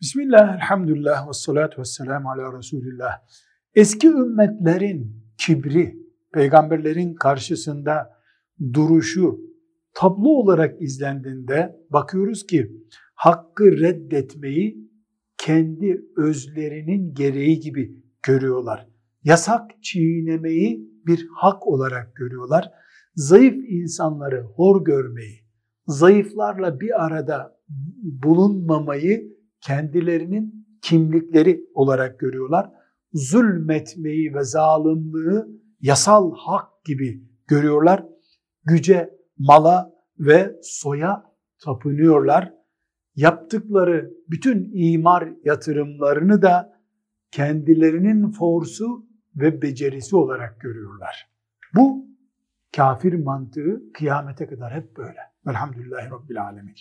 Bismillah, elhamdülillah ve salatu ve selamu ala Resulillah. Eski ümmetlerin kibri, peygamberlerin karşısında duruşu tablo olarak izlendiğinde bakıyoruz ki hakkı reddetmeyi kendi özlerinin gereği gibi görüyorlar. Yasak çiğnemeyi bir hak olarak görüyorlar. Zayıf insanları hor görmeyi, zayıflarla bir arada bulunmamayı kendilerinin kimlikleri olarak görüyorlar. Zulmetmeyi ve zalimliği yasal hak gibi görüyorlar. Güce, mala ve soya tapınıyorlar. Yaptıkları bütün imar yatırımlarını da kendilerinin forsu ve becerisi olarak görüyorlar. Bu kafir mantığı kıyamete kadar hep böyle. Velhamdülillahi Rabbil Alemin.